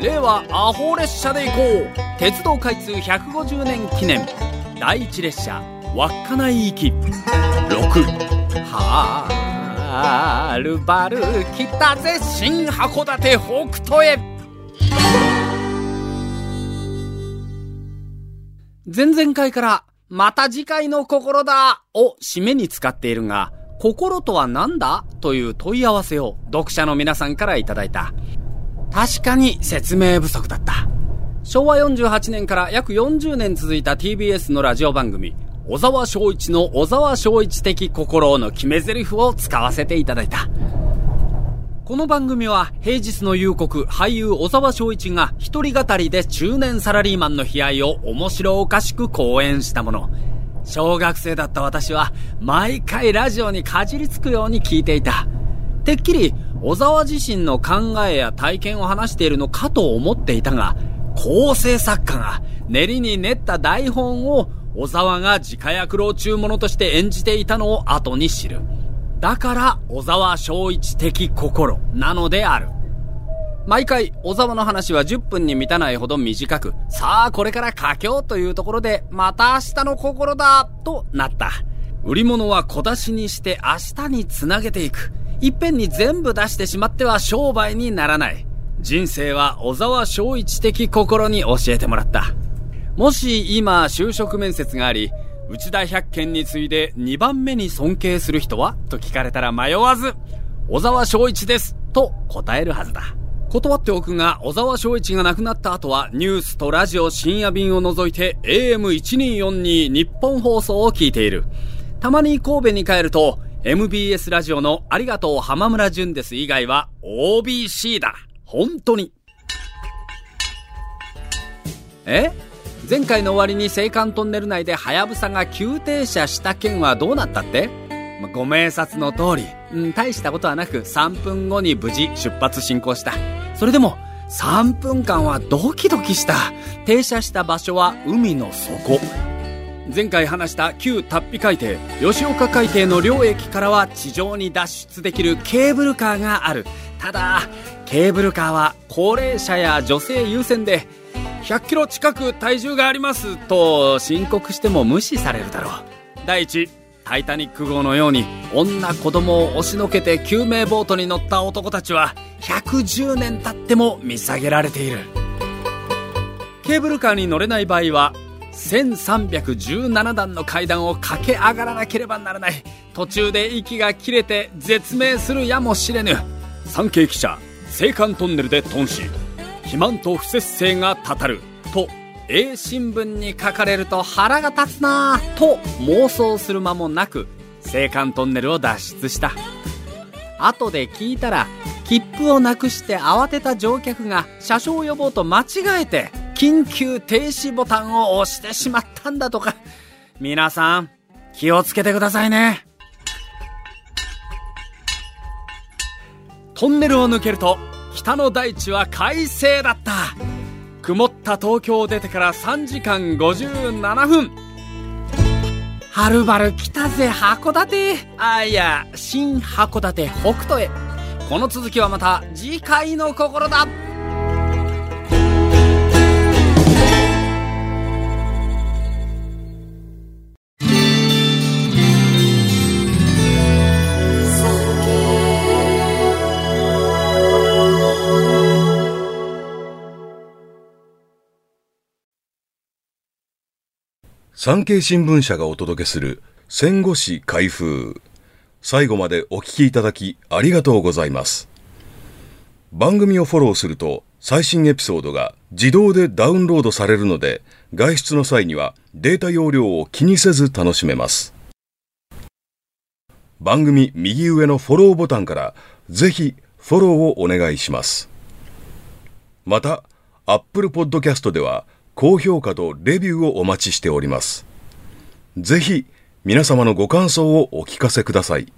令和アホ列車で行こう。鉄道開通150年記念。第一列車稚内行き。6はるばる来たぜ新函館北斗へ。前々回からまた次回の心だを締めに使っているが心とは何だ？という問い合わせを読者の皆さんからいただいた。確かに説明不足だった。昭和48年から約40年続いた TBS のラジオ番組、小沢昭一の小沢昭一的心の決め台詞を使わせていただいた。この番組は平日の夕刻、俳優小沢昭一が一人語りで中年サラリーマンの悲哀を面白おかしく講演したもの。小学生だった私は毎回ラジオにかじりつくように聞いていた。てっきり小沢自身の考えや体験を話しているのかと思っていたが、構成作家が練りに練った台本を小沢が自家役老中者として演じていたのを後に知る。だから小沢昭一的心なのである。毎回、小沢の話は10分に満たないほど短く、さあこれから佳境というところで、また明日の心だとなった。売り物は小出しにして明日につなげていく。いっぺんに全部出してしまっては商売にならない。人生は小沢昭一的心に教えてもらった。もし今就職面接があり、内田百軒に次いで2番目に尊敬する人は？と聞かれたら迷わず、小沢昭一ですと答えるはずだ。断っておくが、小沢昭一が亡くなった後は、ニュースとラジオ深夜便を除いて、AM1242 日本放送を聞いている。たまに神戸に帰ると、MBS ラジオのありがとう浜村淳です以外は OBC だ。本当に。え？前回の終わりに青函トンネル内でハヤブサが急停車した件はどうなったって？ご明察の通り、うん、大したことはなく3分後に無事出発進行した。それでも3分間はドキドキした。停車した場所は海の底。前回話した旧達比海底、吉岡海底の両駅からは地上に脱出できるケーブルカーがある。ただ、ケーブルカーは高齢者や女性優先で、100キロ近く体重がありますと申告しても無視されるだろう。第一、タイタニック号のように女子供を押しのけて救命ボートに乗った男たちは110年経っても見下げられているケーブルカーに乗れない場合は1317段の階段を駆け上がらなければならない。途中で息が切れて絶命するやもしれぬ。産経記者青函トンネルで頓死。肥満と不節制がたたる。と A 新聞に書かれると腹が立つなぁ。と妄想する間もなく青函トンネルを脱出した。後で聞いたら切符をなくして慌てた乗客が車掌を呼ぼうと間違えて緊急停止ボタンを押してしまったんだとか。皆さん気をつけてくださいね。トンネルを抜けると北の大地は快晴だった。曇った東京を出てから3時間57分。はるばる来たぜ函館。あいや新函館北斗へ。この続きはまた次回の心だ。産経新聞社がお届けする戦後史開封。最後までお聞きいただきありがとうございます。番組をフォローすると最新エピソードが自動でダウンロードされるので外出の際にはデータ容量を気にせず楽しめます。番組右上のフォローボタンからぜひフォローをお願いします。また、Apple Podcast では高評価とレビューをお待ちしております。ぜひ皆様のご感想をお聞かせください。